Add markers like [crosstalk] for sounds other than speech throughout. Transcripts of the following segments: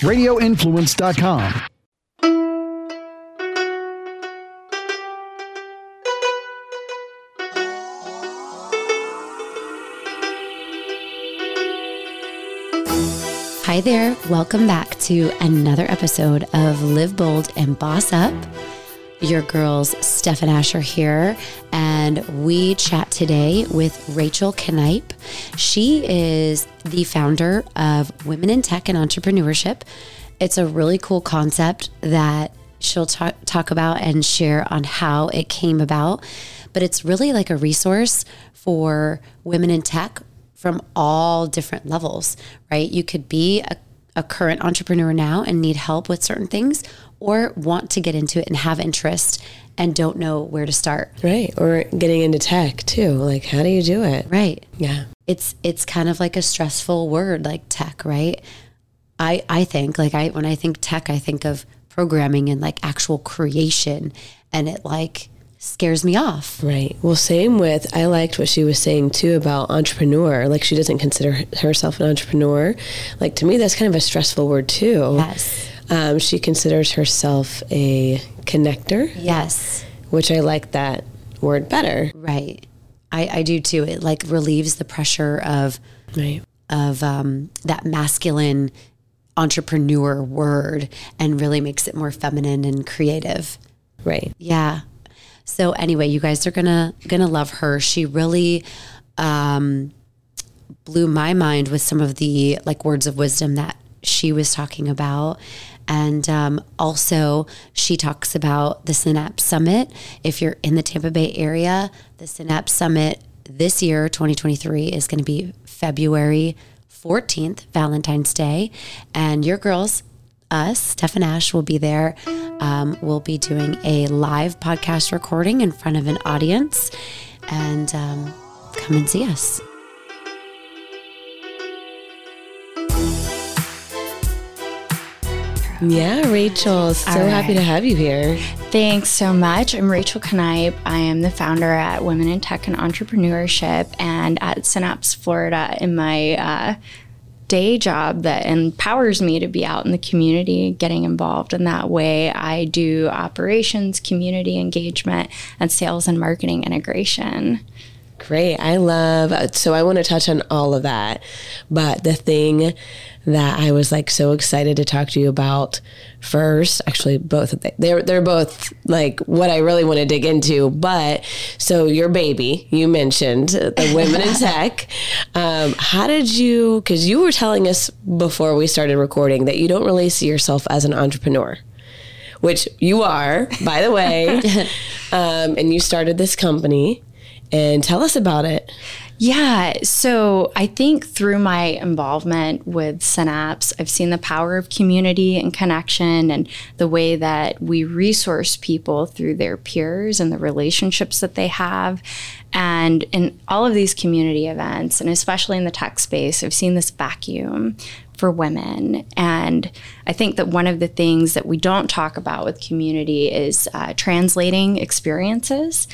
radioinfluence.com. Hi there. Welcome back to another episode of Live Bold and Boss Up. Your girls, Steph Asher here, and we chat today with Rachel Knipe. She is the founder of Women in Tech and Entrepreneurship. It's a really cool concept that she'll talk, talk about and share on how it came about. But it's really like a resource for women in tech from all different levels, right? You could be a, a current entrepreneur now and need help with certain things, or want to get into it and have interest and don't know where to start. Right. Or getting into tech too. Like how do you do it? Right. Yeah. It's it's kind of like a stressful word like tech, right? I I think like I when I think tech, I think of programming and like actual creation and it like scares me off. Right. Well, same with, I liked what she was saying too about entrepreneur. Like, she doesn't consider herself an entrepreneur. Like, to me, that's kind of a stressful word too. Yes. Um, she considers herself a connector. Yes. Which I like that word better. Right. I, I do too. It like relieves the pressure of, right. of um, that masculine entrepreneur word and really makes it more feminine and creative. Right. Yeah. So anyway, you guys are gonna gonna love her. She really um, blew my mind with some of the like words of wisdom that she was talking about. And um, also, she talks about the Synapse Summit. If you're in the Tampa Bay area, the Synapse Summit this year, 2023, is going to be February 14th, Valentine's Day. And your girls, us, Steph and Ash, will be there. Um, we'll be doing a live podcast recording in front of an audience. And um, come and see us. Yeah, Rachel, so right. happy to have you here. Thanks so much. I'm Rachel Knipe. I am the founder at Women in Tech and Entrepreneurship and at Synapse Florida in my uh, day job that empowers me to be out in the community, getting involved in that way. I do operations, community engagement, and sales and marketing integration. Great. I love, so I want to touch on all of that. But the thing that I was like so excited to talk to you about first, actually both of them, they're, they're both like what I really want to dig into. But so your baby, you mentioned the women in [laughs] tech. Um, how did you, cause you were telling us before we started recording that you don't really see yourself as an entrepreneur which you are, by the way. [laughs] um, and you started this company and tell us about it. Yeah. So I think through my involvement with Synapse, I've seen the power of community and connection and the way that we resource people through their peers and the relationships that they have. And in all of these community events, and especially in the tech space, I've seen this vacuum for women. And I think that one of the things that we don't talk about with community is uh, translating experiences.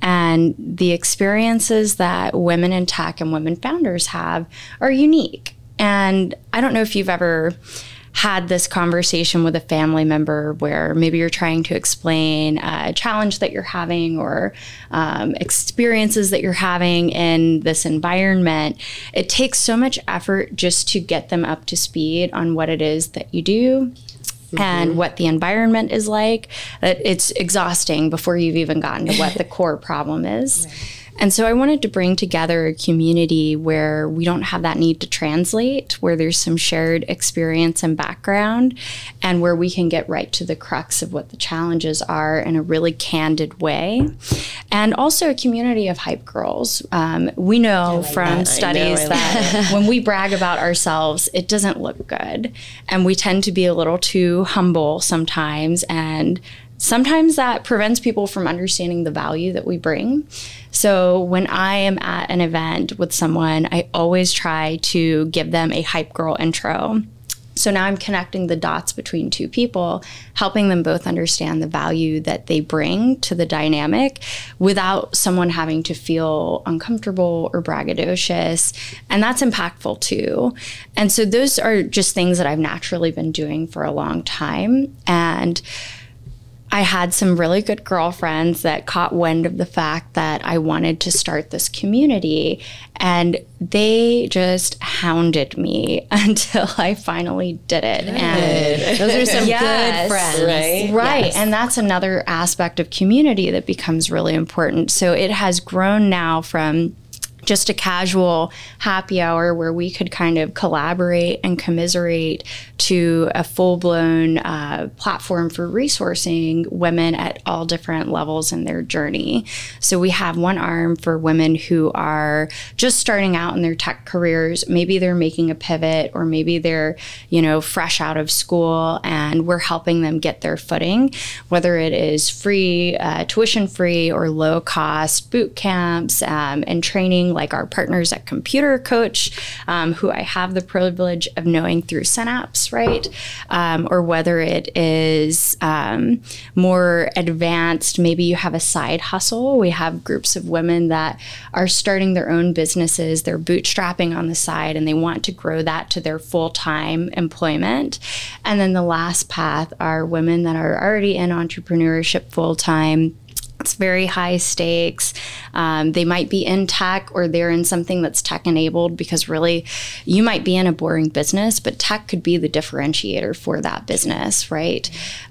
And the experiences that women in tech and women founders have are unique. And I don't know if you've ever had this conversation with a family member where maybe you're trying to explain a challenge that you're having or um, experiences that you're having in this environment, it takes so much effort just to get them up to speed on what it is that you do Mm-hmm. and what the environment is like that it's exhausting before you've even gotten to what the [laughs] core problem is. Right. And so I wanted to bring together a community where we don't have that need to translate, where there's some shared experience and background, and where we can get right to the crux of what the challenges are in a really candid way. And also a community of hype girls. Um, we know like from that. studies know, that when we brag about ourselves, it doesn't look good. And we tend to be a little too humble sometimes and sometimes that prevents people from understanding the value that we bring. So when I am at an event with someone, I always try to give them a hype girl intro. So now I'm connecting the dots between two people, helping them both understand the value that they bring to the dynamic without someone having to feel uncomfortable or braggadocious. And that's impactful too. And so those are just things that I've naturally been doing for a long time. And I had some really good girlfriends that caught wind of the fact that I wanted to start this community, and they just hounded me [laughs] until I finally did it. Good. And those are some yes, good friends, right? Right, yes. and that's another aspect of community that becomes really important. So it has grown now from just a casual happy hour where we could kind of collaborate and commiserate to a full blown uh, platform for resourcing women at all different levels in their journey. So we have one arm for women who are just starting out in their tech careers. Maybe they're making a pivot or maybe they're, you know, fresh out of school and we're helping them get their footing, whether it is free, uh, tuition free, or low cost boot camps um, and training like our partners at Computer Coach, um, who I have the privilege of knowing through Synapse, right? Um, or whether it is um, more advanced, maybe you have a side hustle. We have groups of women that are starting their own businesses, they're bootstrapping on the side, and they want to grow that to their full time employment. And then the last path are women that are already in entrepreneurship full time it's very high stakes. Um, they might be in tech or they're in something that's tech enabled because really you might be in a boring business, but tech could be the differentiator for that business, right?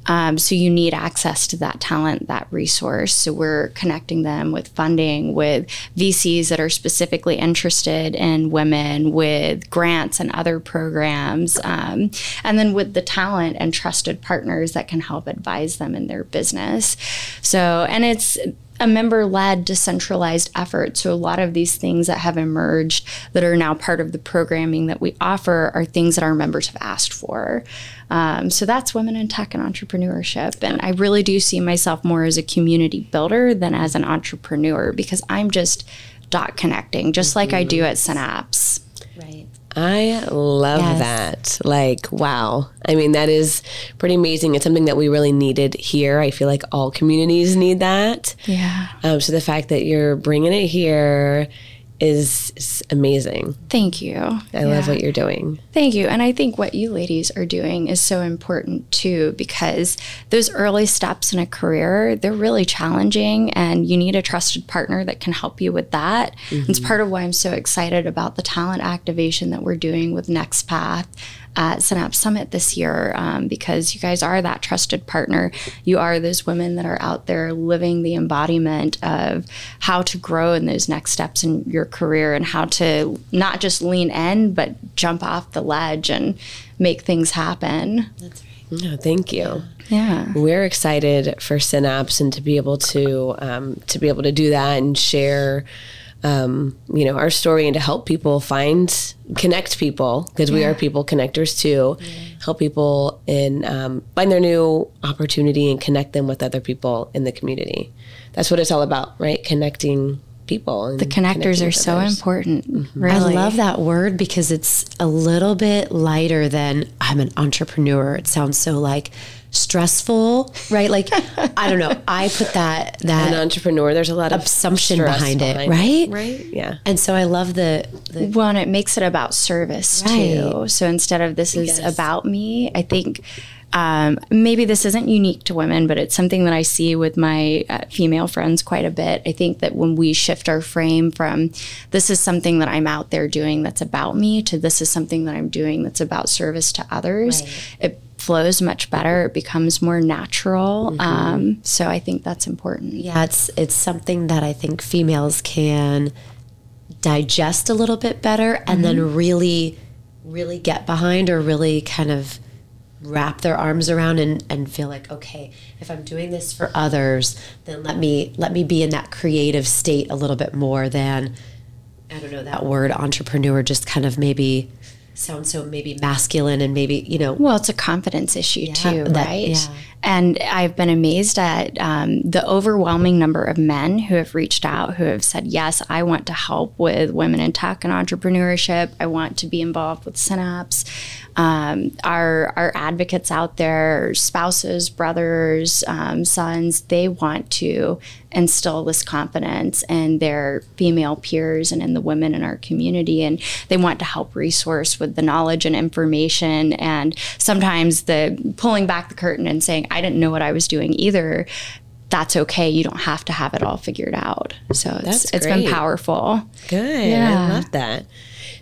Um, so you need access to that talent, that resource. So we're connecting them with funding, with VCs that are specifically interested in women, with grants and other programs, um, and then with the talent and trusted partners that can help advise them in their business. So, and it's it's a member led decentralized effort. So, a lot of these things that have emerged that are now part of the programming that we offer are things that our members have asked for. Um, so, that's women in tech and entrepreneurship. And I really do see myself more as a community builder than as an entrepreneur because I'm just dot connecting, just mm-hmm. like I do at Synapse. I love yes. that. Like, wow. I mean, that is pretty amazing. It's something that we really needed here. I feel like all communities need that. Yeah. Um, so the fact that you're bringing it here is, is amazing. Thank you. I yeah. love what you're doing. Thank you. And I think what you ladies are doing is so important too because those early steps in a career, they're really challenging and you need a trusted partner that can help you with that. Mm-hmm. It's part of why I'm so excited about the talent activation that we're doing with Next Path at Synapse Summit this year um, because you guys are that trusted partner. You are those women that are out there living the embodiment of how to grow in those next steps in your career and how to not just lean in, but jump off the ledge and make things happen. That's right. No, thank you. Yeah. We're excited for Synapse and to be able to um, to be able to do that and share um, you know, our story and to help people find, connect people because yeah. we are people connectors too. Yeah. Help people in um, find their new opportunity and connect them with other people in the community. That's what it's all about, right? Connecting people. the connectors are so important. Mm-hmm. Really. I love that word because it's a little bit lighter than I'm an entrepreneur. It sounds so like stressful, right? Like I don't know. I put that that an entrepreneur. There's a lot of assumption behind, behind, it, right? Right. Yeah. And so I love the, the one. It makes it about service right. too. So instead of this is yes. about me, I think. Um, maybe this isn't unique to women, but it's something that I see with my uh, female friends quite a bit. I think that when we shift our frame from this is something that I'm out there doing that's about me to this is something that I'm doing that's about service to others, right. it flows much better. It becomes more natural. Mm-hmm. Um, so I think that's important. Yeah, it's it's something that I think females can digest a little bit better and mm-hmm. then really really get behind or really kind of wrap their arms around and, and feel like okay if i'm doing this for others then let me let me be in that creative state a little bit more than i don't know that word entrepreneur just kind of maybe sounds so maybe masculine and maybe you know well it's a confidence issue yeah, too that, right yeah. And I've been amazed at um, the overwhelming number of men who have reached out who have said, Yes, I want to help with women in tech and entrepreneurship. I want to be involved with Synapse. Um, our, our advocates out there, spouses, brothers, um, sons, they want to instill this confidence in their female peers and in the women in our community. And they want to help resource with the knowledge and information. And sometimes the pulling back the curtain and saying, I didn't know what I was doing either that's okay. You don't have to have it all figured out. So it's, That's it's been powerful. Good. Yeah. I love that.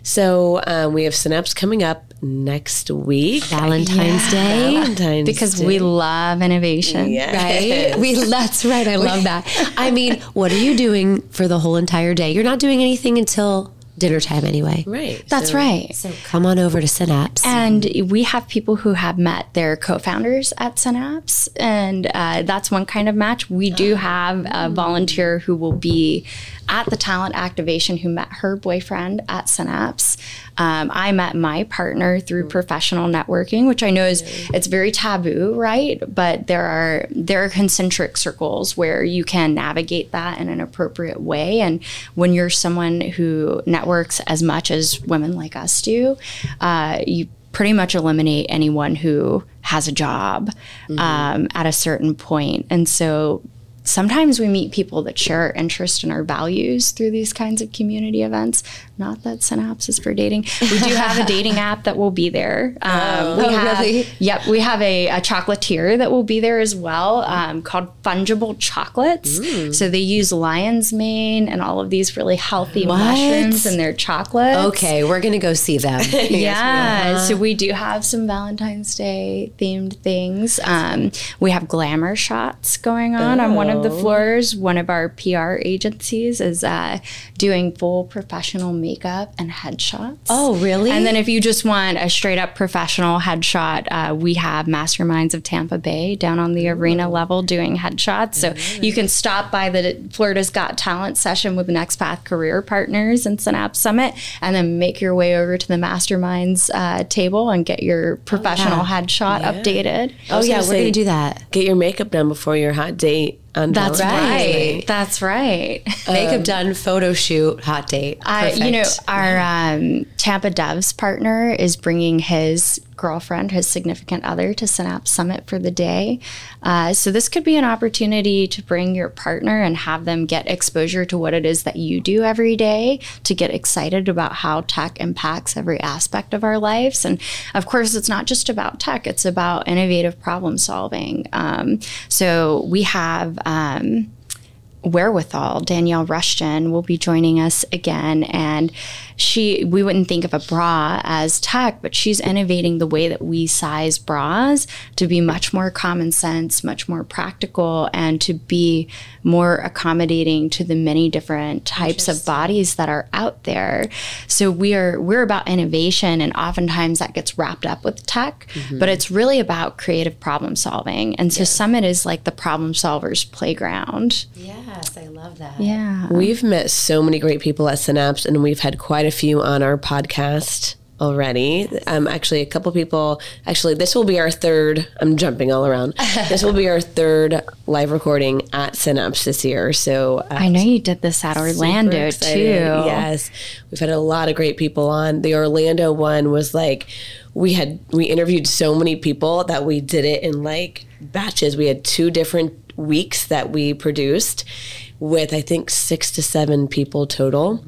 So um, we have Synapse coming up next week. Valentine's Day. Valentine's Day. Because Day. we love innovation. Yes. Right? We that's right. I love that. [laughs] I mean, what are you doing for the whole entire day? You're not doing anything until dinner time anyway. right. That's so- right. So come on over to Synapse. And we have people who have met their co-founders at Synapse, and uh, that's one kind of match. We do have a volunteer who will be at the talent activation who met her boyfriend at Synapse. Um, I met my partner through professional networking, which I know is it's very taboo, right? But there are there are concentric circles where you can navigate that in an appropriate way. And when you're someone who networks as much as women like us do, uh, you pretty much eliminate anyone who has a job um, at a certain point. And so sometimes we meet people that share our interest and our values through these kinds of community events. Not that Synapse is for dating. We do have a [laughs] dating app that will be there. Um, we Oh, have, really? Yep, we have a, a chocolatier that will be there as well um, called Fungible Chocolates. Mm. So they use lion's mane and all of these really healthy What? mushrooms in their chocolates. okay, we're gonna go see them. [laughs] Yeah, so we do have some Valentine's Day themed things. Um, we have glamour shots going on on one of the floors. One of our PR agencies is uh, doing full professional makeup and headshots. Oh, really? And then if you just want a straight up professional headshot, uh, we have Masterminds of Tampa Bay down on the arena level doing headshots. So you can stop by the Florida's Got Talent session with Next Path Career Partners and Synapse Summit, and then make your way over to the Masterminds uh, table and get your professional headshot updated. oh yeah, we're gonna do that. Get your makeup done before your hot date on That's right. That's right. Makeup done, photo shoot, hot date. Uh, you know, our um, Tampa Devs partner is bringing his girlfriend, his significant other, to Synapse Summit for the day. Uh, so this could be an opportunity to bring your partner and have them get exposure to what it is that you do every day, to get excited about how tech impacts every aspect of our lives. And of course, it's not just about tech; it's about innovative problem solving. Um, so we have. Um, wherewithal. Danielle Rushton will be joining us again, and she we wouldn't think of a bra as tech, but she's innovating the way that we size bras to be much more common sense, much more practical, and to be more accommodating to the many different types of bodies that are out there. So we are we're about innovation, and oftentimes that gets wrapped up with tech, mm-hmm. but it's really about creative problem solving. And so Summit is like the problem solvers playground. Yes, I love that. Yeah. We've met so many great people at Synapse, and we've had quite a few on our podcast already. Um, actually, a couple people. Actually, this will be our third. I'm jumping all around. [laughs] this will be our third live recording at Synapse this year. So uh, I know you did this at Orlando too. Yes, we've had a lot of great people on. The Orlando one was like we had we interviewed so many people that we did it in like batches. We had two different weeks that we produced with I think six to seven people total.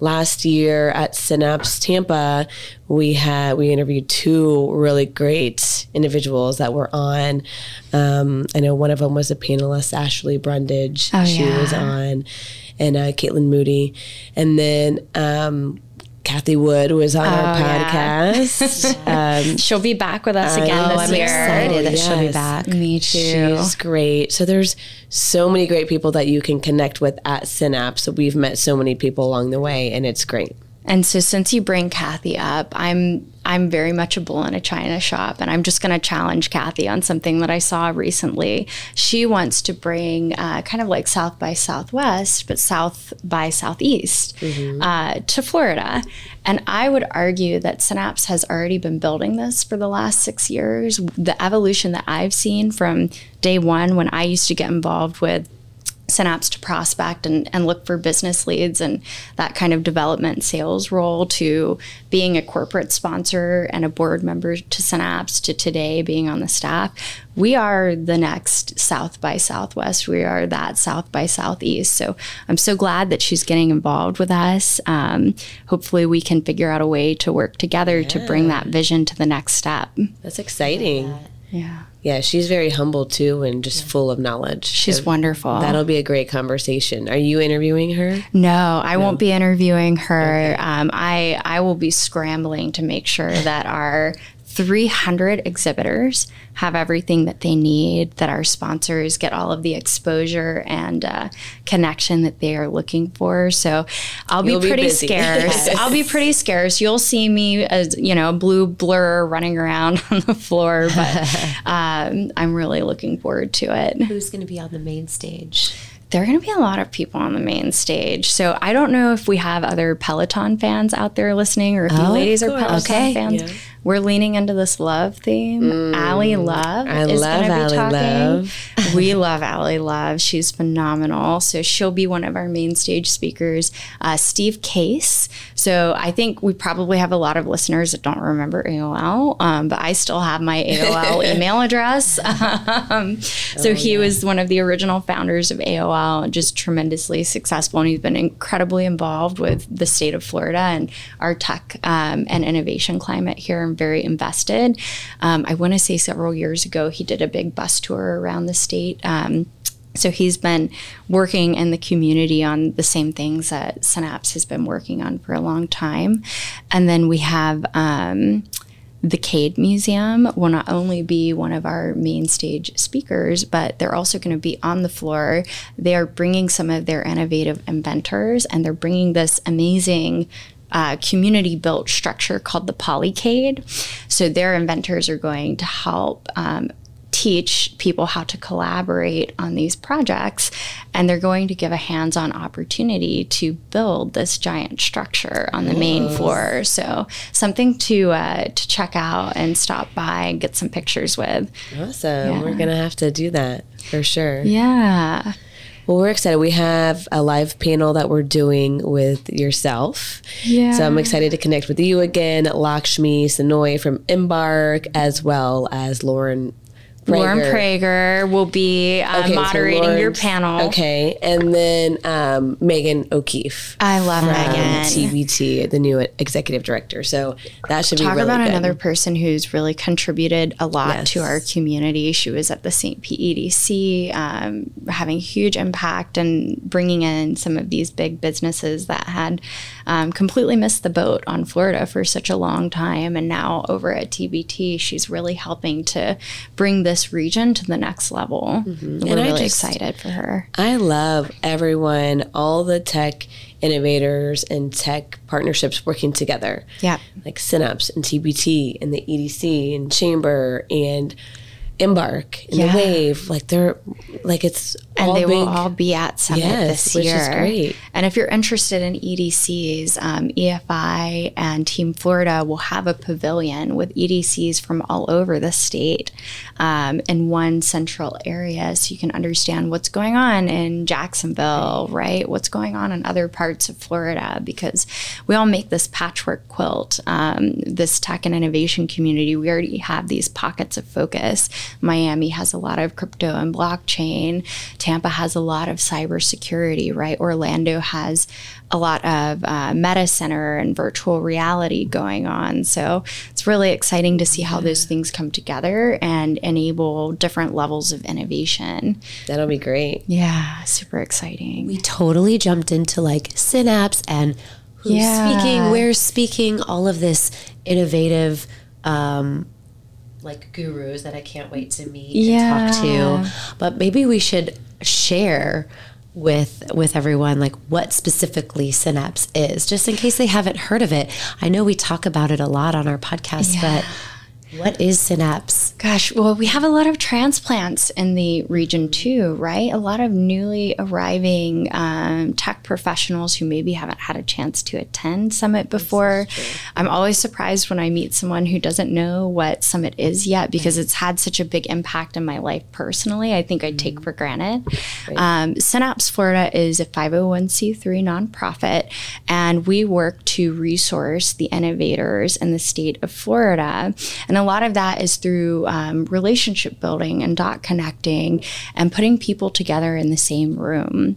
Last year at Synapse Tampa, we had we interviewed two really great individuals that were on. Um, I know one of them was a panelist, Ashley Brundage. Oh, she was on, and uh, Caitlin Moody, and then um, Kathy Wood was on our Oh, yeah. podcast. [laughs] um, She'll be back with us again know, this I'm year. excited that she'll be back. Me too. She's great. So there's so many great people that you can connect with at Synapse. We've met so many people along the way, and it's great. And so since you bring Kathy up, I'm I'm very much a bull in a china shop and I'm just going to challenge Kathy on something that I saw recently. She wants to bring uh, kind of like South by Southwest, but South by Southeast mm-hmm. uh, to Florida. And I would argue that Synapse has already been building this for the last six years. The evolution that I've seen from day one when I used to get involved with Synapse to prospect and, and look for business leads and that kind of development sales role to being a corporate sponsor and a board member to Synapse to today being on the staff. We are the next South by Southwest. We are that South by Southeast. So I'm so glad that she's getting involved with us. Um, hopefully, we can figure out a way to work together yeah. to bring that vision to the next step. That's exciting. Yeah. Yeah, Yeah, she's very humble too and just yeah. full of knowledge. She's wonderful. That'll be a great conversation. Are you interviewing her? No, I no. won't be interviewing her. Okay. Um, I I will be scrambling to make sure that our 300 exhibitors have everything that they need, that our sponsors get all of the exposure and uh, connection that they are looking for. So I'll You'll be pretty be scarce. I'll be pretty scarce. You'll see me as, you know, a blue blur running around [laughs] on the floor, but [laughs] um, I'm really looking forward to it. Who's going to be on the main stage? there are going to be a lot of people on the main stage. So I don't know if we have other Peloton fans out there listening or if oh, you ladies are Peloton okay. fans. Yeah we're leaning into this love theme. Mm, Ally Love I is going to be talking. Love. [laughs] we love Ally Love. She's phenomenal. So she'll be one of our main stage speakers. Uh, Steve Case. So I think we probably have a lot of listeners that don't remember AOL, um, but I still have my AOL [laughs] email address. [laughs] um, so oh, he yeah. was one of the original founders of AOL, just tremendously successful, and he's been incredibly involved with the state of Florida and our tech um, and innovation climate here and very invested. Um, I want to say several years ago, he did a big bus tour around the state. Um, so he's been working in the community on the same things that Synapse has been working on for a long time. And then we have um, the Cade Museum will not only be one of our main stage speakers, but they're also going to be on the floor. They are bringing some of their innovative inventors and they're bringing this amazing uh, community built structure called the Polycade. So their inventors are going to help um, teach people how to collaborate on these projects and they're going to give a hands-on opportunity to build this giant structure on the main floor so something to uh, to check out and stop by and get some pictures with awesome yeah. we're gonna have to do that for sure yeah well, we're excited. We have a live panel that we're doing with yourself. Yeah. So I'm excited to connect with you again, Lakshmi Shenoy from Embark, as well as Lauren Prager. Lauren Prager will be uh, okay, moderating so your panel. Okay, and then um, Megan O'Keefe. I love Megan. TBT, the new executive director. So that should Talk be really about good. another person who's really contributed a lot yes. to our community. She was at the St. PEDC, um, having huge impact and bringing in some of these big businesses that had um, completely missed the boat on Florida for such a long time. And now over at TBT, she's really helping to bring this region to the next level. Mm-hmm. We're and really just, excited for her. I love everyone, all the tech innovators and tech partnerships working together. Yeah. Like Synapse and TBT and the EDC and Chamber and Embark and yeah. the Wave. Like they're like it's and they big. will all be at Summit yes, this which year. Is great. And if you're interested in EDCs, um, EFI and Team Florida will have a pavilion with EDCs from all over the state um, in one central area, so you can understand what's going on in Jacksonville, right? What's going on in other parts of Florida, because we all make this patchwork quilt. Um, this tech and innovation community, we already have these pockets of focus. Miami has a lot of crypto and blockchain. Tampa has a lot of cybersecurity, right? Orlando has a lot of uh, meta center and virtual reality going on. So it's really exciting to see how those things come together and enable different levels of innovation. That'll be great. Yeah, super exciting. We totally jumped into like Synapse and who's yeah. speaking, where's speaking, all of this innovative. Um, like gurus that I can't wait to meet yeah. and talk to. But maybe we should share with with everyone like what specifically synapse is just in case they haven't heard of it i know we talk about it a lot on our podcast yeah. but what is synapse? Gosh well we have a lot of transplants in the region too right? A lot of newly arriving um, tech professionals who maybe haven't had a chance to attend summit before. i'm always surprised when i meet someone who doesn't know what summit is yet because it's had such a big impact in my life personally. I think i take mm-hmm. for granted. Um, synapse florida is a 501c3 nonprofit and we work to resource the innovators in the state of florida. And a lot of that is through um, relationship building and dot connecting and putting people together in the same room.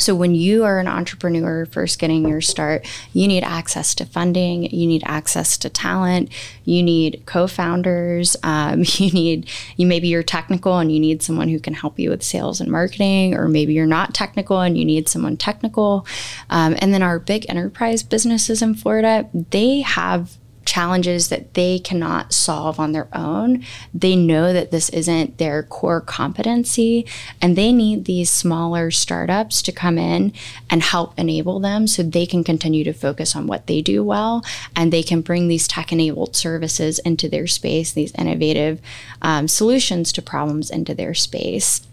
So, when you are an entrepreneur first getting your start, you need access to funding, you need access to talent, you need co founders, um, [laughs] you need, you maybe you're technical and you need someone who can help you with sales and marketing, or maybe you're not technical and you need someone technical. Um, and then our big enterprise businesses in Florida, they have challenges that they cannot solve on their own. They know that this isn't their core competency and they need these smaller startups to come in and help enable them so they can continue to focus on what they do well and they can bring these tech enabled services into their space, these innovative um, solutions to problems into their space.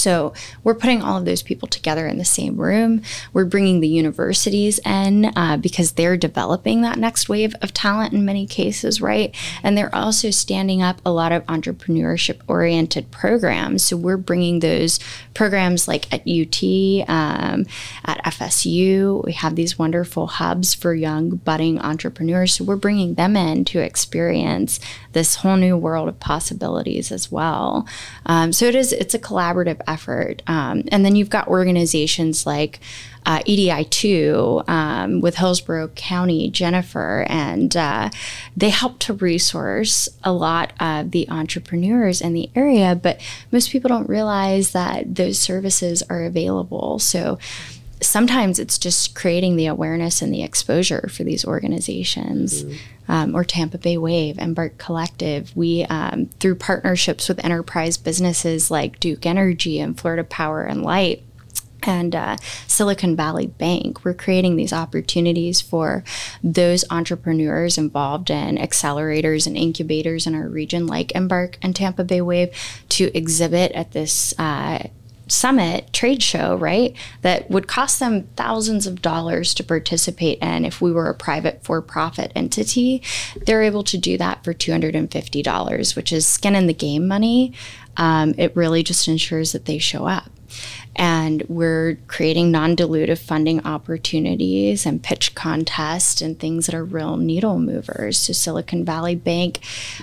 So we're putting all of those people together in the same room. We're bringing the universities in uh, because they're developing that next wave of talent in many cases, right? And they're also standing up a lot of entrepreneurship oriented programs. So we're bringing those programs like at UT, um, at FSU. We have these wonderful hubs for young budding entrepreneurs. So we're bringing them in to experience this whole new world of possibilities as well. Um, so it is it's a collaborative effort. Um, and then you've got organizations like uh, EDI2 um, with Hillsborough County, Jennifer, and uh, they help to resource a lot of the entrepreneurs in the area. But most people don't realize that those services are available. So sometimes it's just creating the awareness and the exposure for these organizations. Mm-hmm. Um, or Tampa Bay Wave, Embark Collective. We, um, through partnerships with enterprise businesses like Duke Energy and Florida Power and Light, and uh, Silicon Valley Bank. We're creating these opportunities for those entrepreneurs involved in accelerators and incubators in our region, like Embark and Tampa Bay Wave, to exhibit at this uh, summit trade show, right? That would cost them thousands of dollars to participate in if we were a private for profit entity. They're able to do that for $250, which is skin in the game money. Um, it really just ensures that they show up and we're creating non-dilutive funding opportunities and pitch contests and things that are real needle movers. So Silicon Valley Bank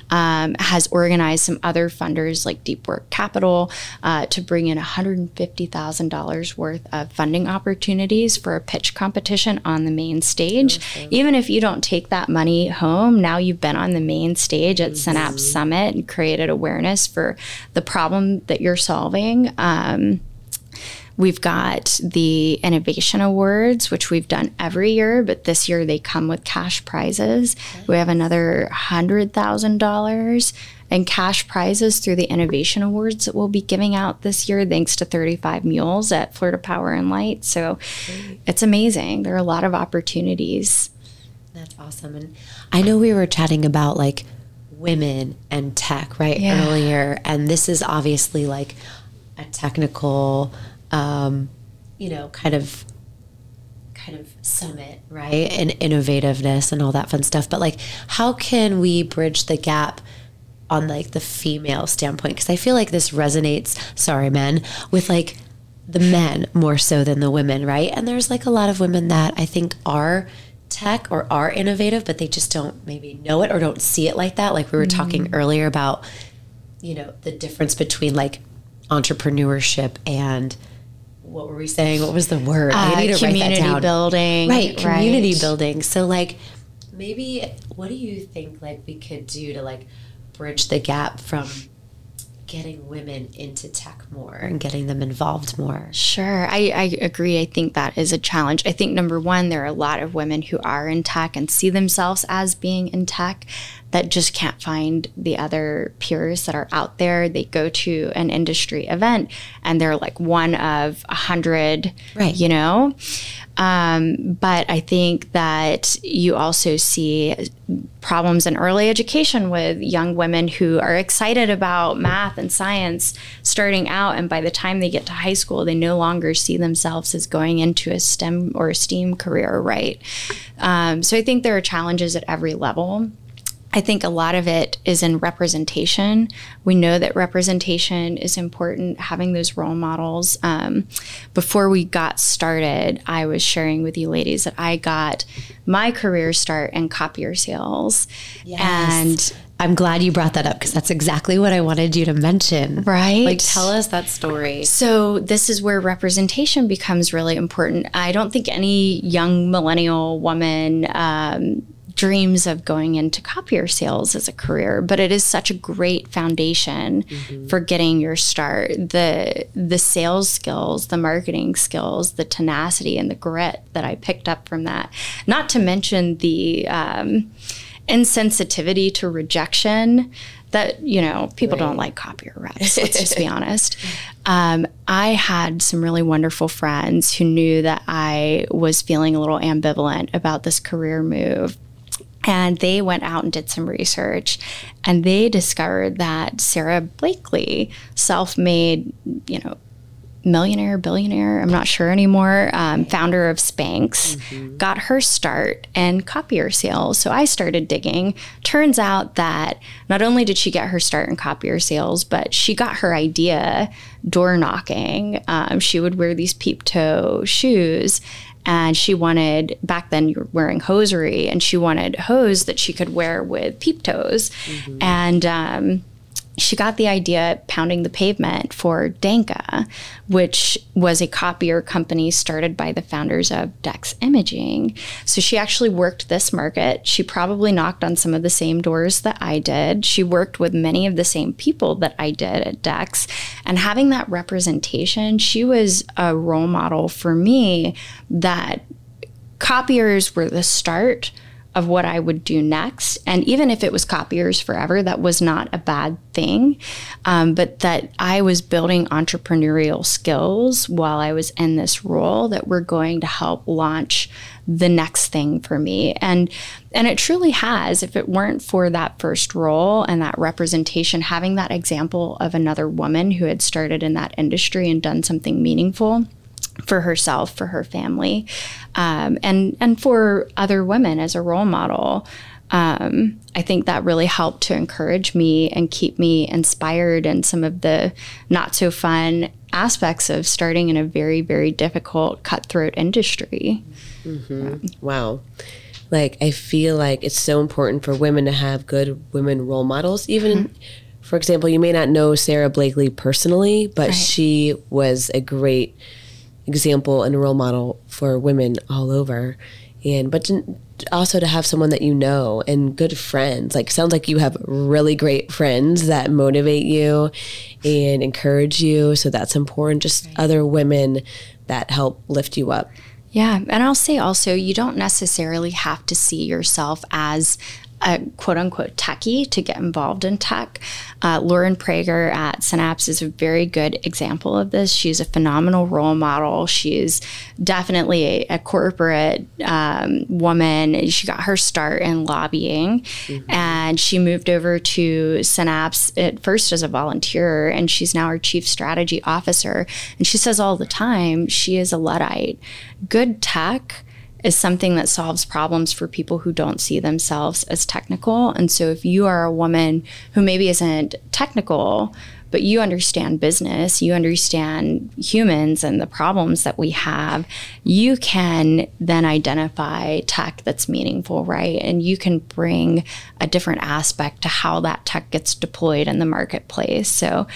um, has organized some other funders like Deep Work Capital uh, to bring in $150,000 worth of funding opportunities for a pitch competition on the main stage. Okay. Even if you don't take that money home, now you've been on the main stage at mm-hmm. Synapse Summit and created awareness for the problem that you're solving. Um, We've got the Innovation Awards, which we've done every year, but this year they come with cash prizes. We have another $100,000 in cash prizes through the Innovation Awards that we'll be giving out this year, thanks to 35 Mules at Florida Power and Light. So Great. it's amazing. There are a lot of opportunities. That's awesome. And I know we were chatting about like women and tech, right, yeah. earlier. And this is obviously like a technical um, you know, kind of kind of summit, right? And innovativeness and all that fun stuff. But like how can we bridge the gap on like the female standpoint? Because I feel like this resonates, sorry, men, with like the men more so than the women, right? And there's like a lot of women that I think are tech or are innovative, but they just don't maybe know it or don't see it like that. Like we were mm-hmm. talking earlier about, you know, the difference between like entrepreneurship and what were we saying? What was the word? Uh, I need to community write that down. building. Right, community right. building. So like maybe what do you think like we could do to like bridge the gap from getting women into tech more and getting them involved more? Sure. I, I agree. I think that is a challenge. I think number one, there are a lot of women who are in tech and see themselves as being in tech that just can't find the other peers that are out there. They go to an industry event and they're like one of a hundred, Right. you know? Um, but I think that you also see problems in early education with young women who are excited about math and science starting out. And by the time they get to high school, they no longer see themselves as going into a STEM or a STEAM career, right? Um, so I think there are challenges at every level. I think a lot of it is in representation. We know that representation is important, having those role models. Um, before we got started, I was sharing with you ladies that I got my career start in copier sales. And I'm glad you brought that up because that's exactly what I wanted you to mention. Right. Like, tell us that story. So this is where representation becomes really important. I don't think any young millennial woman um, dreams of going into copier sales as a career, but it is such a great foundation for getting your start. The the sales skills, the marketing skills, the tenacity and the grit that I picked up from that. Not to mention the um, insensitivity to rejection that you know people don't like copier reps let's just be [laughs] honest um, i had some really wonderful friends who knew that i was feeling a little ambivalent about this career move and they went out and did some research and they discovered that Sara Blakely, self made, you know, millionaire, billionaire, I'm not sure anymore, um, founder of Spanx, got her start in copier sales. So I started digging. Turns out that not only did she get her start in copier sales, but she got her idea door knocking. Um, she would wear these peep toe shoes. And she wanted, back then you were wearing hosiery, and she wanted hose that she could wear with peep toes. And, um, she got the idea pounding the pavement for Danka, which was a copier company started by the founders of Dex Imaging. So she actually worked this market. She probably knocked on some of the same doors that I did. She worked with many of the same people that I did at Dex. And having that representation, she was a role model for me that copiers were the start of what I would do next. And even if it was copiers forever, that was not a bad thing. Um, but that I was building entrepreneurial skills while I was in this role that were going to help launch the next thing for me. And and it truly has. If it weren't for that first role and that representation, having that example of another woman who had started in that industry and done something meaningful for herself, for her family, um, and and for other women as a role model. Um, I think that really helped to encourage me and keep me inspired in some of the not so fun aspects of starting in a very very difficult cutthroat industry. Wow. Like I feel like it's so important for women to have good women role models. Even for example, you may not know Sara Blakely personally, but she was a great example and a role model for women all over. And but to, also to have someone that you know and good friends. Like sounds like you have really great friends that motivate you and encourage you. So that's important. Just other women that help lift you up. Yeah. And I'll say also, you don't necessarily have to see yourself as a quote unquote techie to get involved in tech. Uh, Lauren Prager at Synapse is a very good example of this. She's a phenomenal role model. She's definitely a, a corporate um, woman. She got her start in lobbying and she moved over to Synapse at first as a volunteer and she's now our chief strategy officer. And she says all the time she is a Luddite. Good tech is something that solves problems for people who don't see themselves as technical. And so if you are a woman who maybe isn't technical, but you understand business, you understand humans and the problems that we have, you can then identify tech that's meaningful, right? And you can bring a different aspect to how that tech gets deployed in the marketplace. So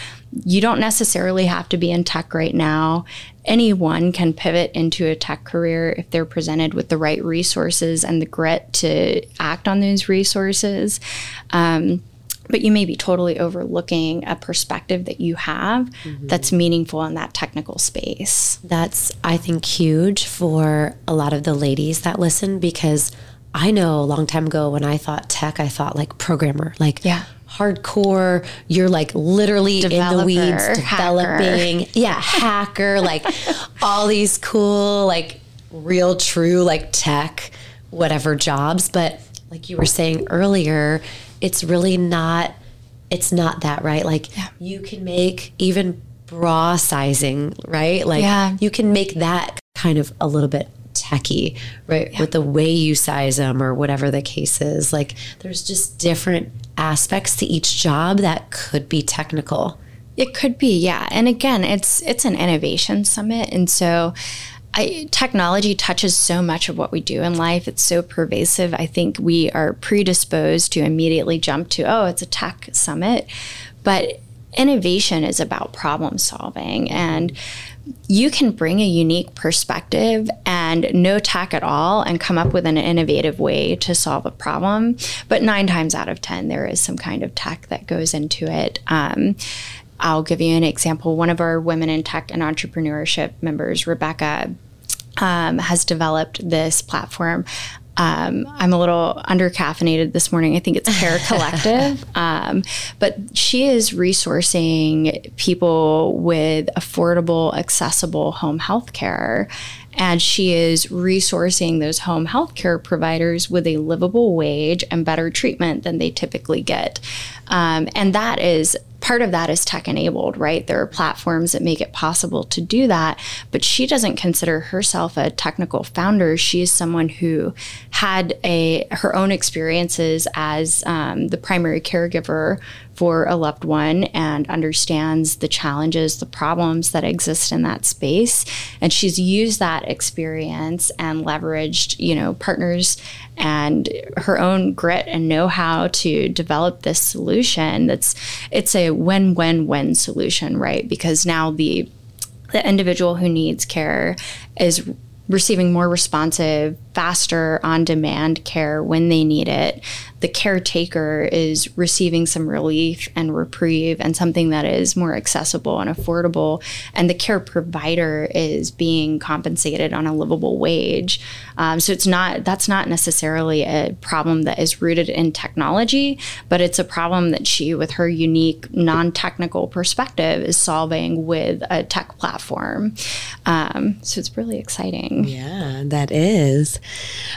you don't necessarily have to be in tech right now. Anyone can pivot into a tech career if they're presented with the right resources and the grit to act on those resources. Um, but you may be totally overlooking a perspective that you have mm-hmm. that's meaningful in that technical space. That's, I think, huge for a lot of the ladies that listen because I know a long time ago when I thought tech, I thought like programmer, like Yeah. hardcore. You're like literally in the Developer, weeds, hacker. developing, yeah, hacker, like [laughs] all these cool, like real, true, like tech, whatever jobs. But like you were saying earlier, it's really not. It's not that right. Like you can make even bra sizing, right? Like Yeah. you can make that kind of a little bit techy, right? With the way you size them or whatever the case is. Like there's just different aspects to each job that could be technical. It could be, yeah. And again, it's it's an innovation summit, and so I, technology touches so much of what we do in life. It's so pervasive. I think we are predisposed to immediately jump to, oh, it's a tech summit, but innovation is about problem solving and you can bring a unique perspective and no tech at all and come up with an innovative way to solve a problem. But nine times out of 10, there is some kind of tech that goes into it. Um, I'll give you an example. One of our women in tech and entrepreneurship members, Rebecca, um, has developed this platform. Um, I'm a little under caffeinated this morning. I think it's Care [laughs] Collective. Um, but she is resourcing people with affordable, accessible home health care. And she is resourcing those home health care providers with a livable wage and better treatment than they typically get. Um, and that is part of that is tech enabled, right? There are platforms that make it possible to do that. But she doesn't consider herself a technical founder. She is someone who had a her own experiences as um, the primary caregiver for a loved one and understands the challenges, the problems that exist in that space. And she's used that experience and leveraged, you know, partners and her own grit and know-how to develop this solution that's it's a win-win-win solution, right? Because now the the individual who needs care is receiving more responsive, faster, on demand care when they need it. The caretaker is receiving some relief and reprieve and something that is more accessible and affordable. And the care provider is being compensated on a livable wage. Um, so it's not, that's not necessarily a problem that is rooted in technology, but it's a problem that she, with her unique non technical perspective, is solving with a tech platform. Um, so it's really exciting. Yeah, that is.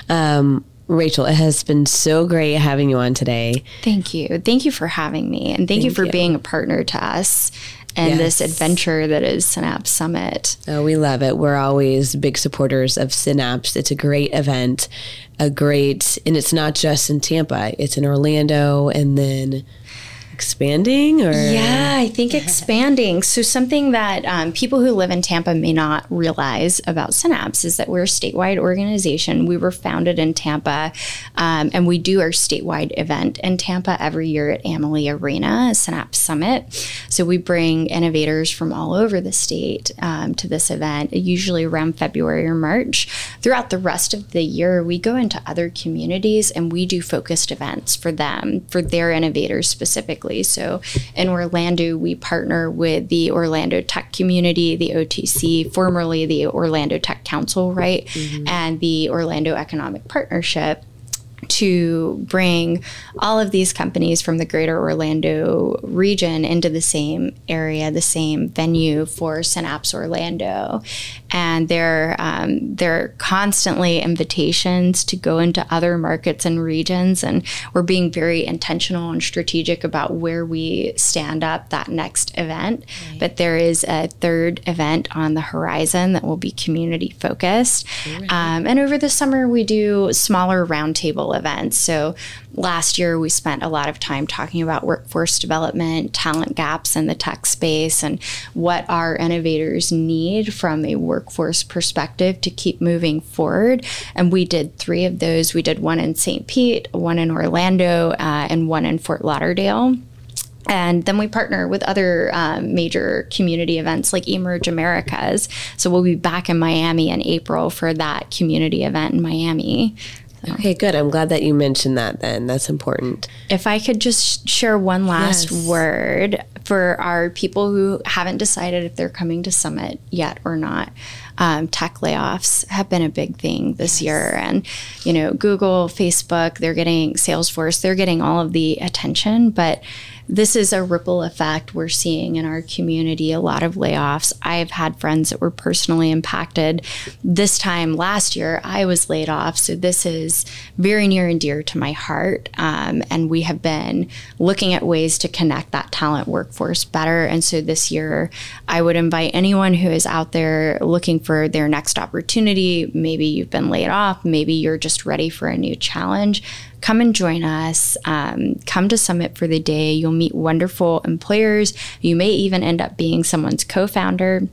Um, Rachel, it has been so great having you on today. Thank you. Thank you for having me. And thank, you for you. being a partner to us and this adventure that is Synapse Summit. Oh, we love it. We're always big supporters of Synapse. It's a great event, a great, and it's not just in Tampa, it's in Orlando and then expanding or Yeah, I think expanding. So, something that um, people who live in Tampa may not realize about Synapse is that we're a statewide organization. We were founded in Tampa, um, and we do our statewide event in Tampa every year at Amalie Arena, Synapse Summit. So, we bring innovators from all over the state um, to this event, usually around February or March. Throughout the rest of the year, we go into other communities and we do focused events for them, for their innovators specifically. So in Orlando, we partner with the Orlando Tech Community, the OTC, formerly the Orlando Tech Council, right? Mm-hmm. And the Orlando Economic Partnership to bring all of these companies from the greater Orlando region into the same area, the same venue for Synapse Orlando. And there, um, there are constantly invitations to go into other markets and regions. And we're being very intentional and strategic about where we stand up that next event. But there is a third event on the horizon that will be community focused. Um, and over the summer, we do smaller roundtable events. So last year, we spent a lot of time talking about workforce development, talent gaps in the tech space, and what our innovators need from a workforce perspective to keep moving forward. And we did three of those. We did one in St. Pete, one in Orlando, uh, and one in Fort Lauderdale. And then we partner with other um, major community events like Emerge Americas. So we'll be back in Miami in April for that community event in Miami. Okay, good. I'm glad that you mentioned that then. That's important. If I could just share one last Yes. word for our people who haven't decided if they're coming to Summit yet or not. um, tech layoffs have been a big thing this year. And, you know, Google, Facebook, they're getting Salesforce, they're getting all of the attention, but this is a ripple effect we're seeing in our community. A lot of layoffs. I've had friends that were personally impacted. This time last year, I was laid off. So this is very near and dear to my heart. Um, and we have been looking at ways to connect that talent workforce better. And so this year, I would invite anyone who is out there looking for their next opportunity. Maybe you've been laid off, maybe you're just ready for a new challenge come and join us. Um, come to Summit for the day. You'll meet wonderful employers. You may even end up being someone's co founder.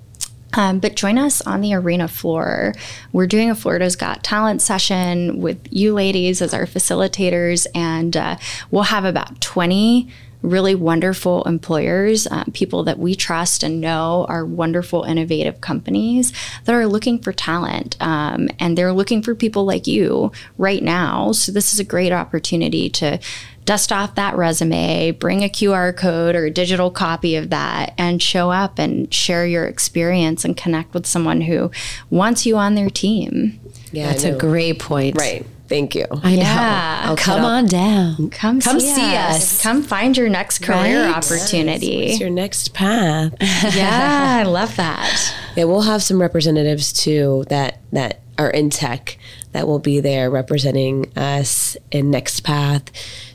Um, but join us on the arena floor. We're doing a Florida's Got Talent session with you ladies as our facilitators, and uh, we'll have about 20 really wonderful employers, um, people that we trust and know are wonderful, innovative companies that are looking for talent. Um, and they're looking for people like you right now. So, this is a great opportunity to dust off that resume, bring a QR code or a digital copy of that, and show up and share your experience and connect with someone who wants you on their team. Yeah, that's a great point. Right. Thank you. I know. Yeah. Come on down. Come, come see, see us. us. Come find your next career right? opportunity. Yes. What's your next path? [laughs] yeah, I love that. Yeah, we'll have some representatives too that that are in tech that will be there representing us in Next Path.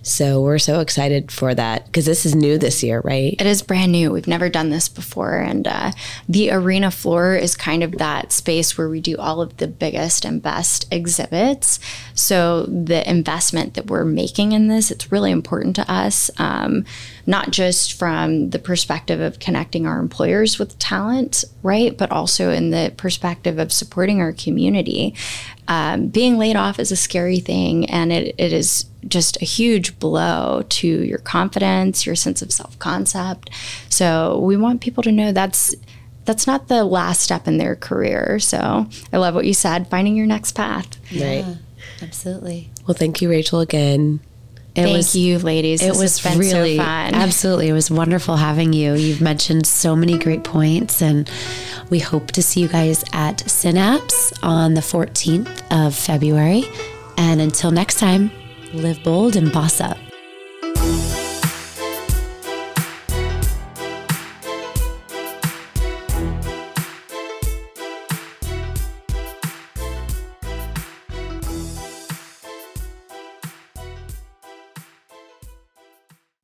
So we're so excited for that because this is new this year, right? It is brand new. We've never done this before. And uh, the arena floor is kind of that space where we do all of the biggest and best exhibits. So the investment that we're making in this, it's really important to us, um, not just from the perspective of connecting our employers with talent, right? But also in the perspective of supporting our community um, being laid off is a scary thing and it, it is just a huge blow to your confidence your sense of self-concept so we want people to know that's that's not the last step in their career so i love what you said finding your next path right absolutely well thank you rachel again it Thank was, you, ladies. It this was really so absolutely. It was wonderful having you. You've mentioned so many great points, and we hope to see you guys at Synapse on the 14th of February. And until next time, live bold and boss up.